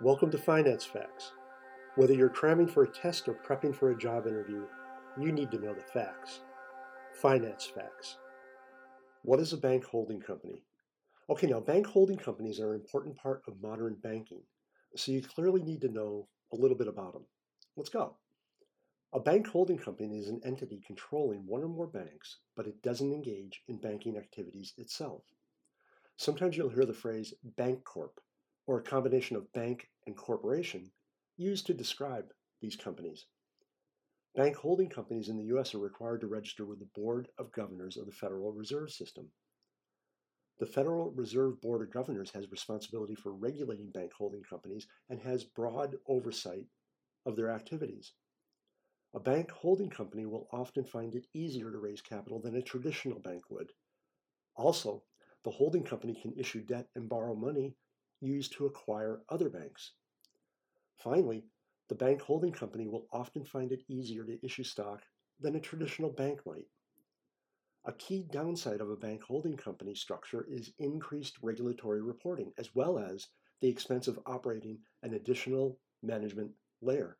Welcome to Finance Facts. Whether you're cramming for a test or prepping for a job interview, you need to know the facts. Finance Facts. What is a bank holding company? Okay, now bank holding companies are an important part of modern banking, so you clearly need to know a little bit about them. Let's go. A bank holding company is an entity controlling one or more banks, but it doesn't engage in banking activities itself. Sometimes you'll hear the phrase bank corp or a combination of bank and corporation used to describe these companies. Bank holding companies in the US are required to register with the Board of Governors of the Federal Reserve System. The Federal Reserve Board of Governors has responsibility for regulating bank holding companies and has broad oversight of their activities. A bank holding company will often find it easier to raise capital than a traditional bank would. Also, the holding company can issue debt and borrow money used to acquire other banks. Finally, the bank holding company will often find it easier to issue stock than a traditional bank might. A key downside of a bank holding company structure is increased regulatory reporting, as well as the expense of operating an additional management layer.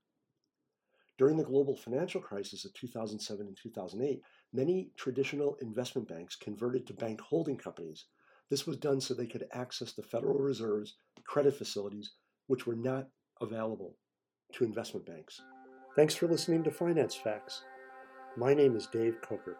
During the global financial crisis of 2007 and 2008, many traditional investment banks converted to bank holding companies this was done so they could access the Federal Reserve's credit facilities, which were not available to investment banks. Thanks for listening to Finance Facts. My name is Dave Coker.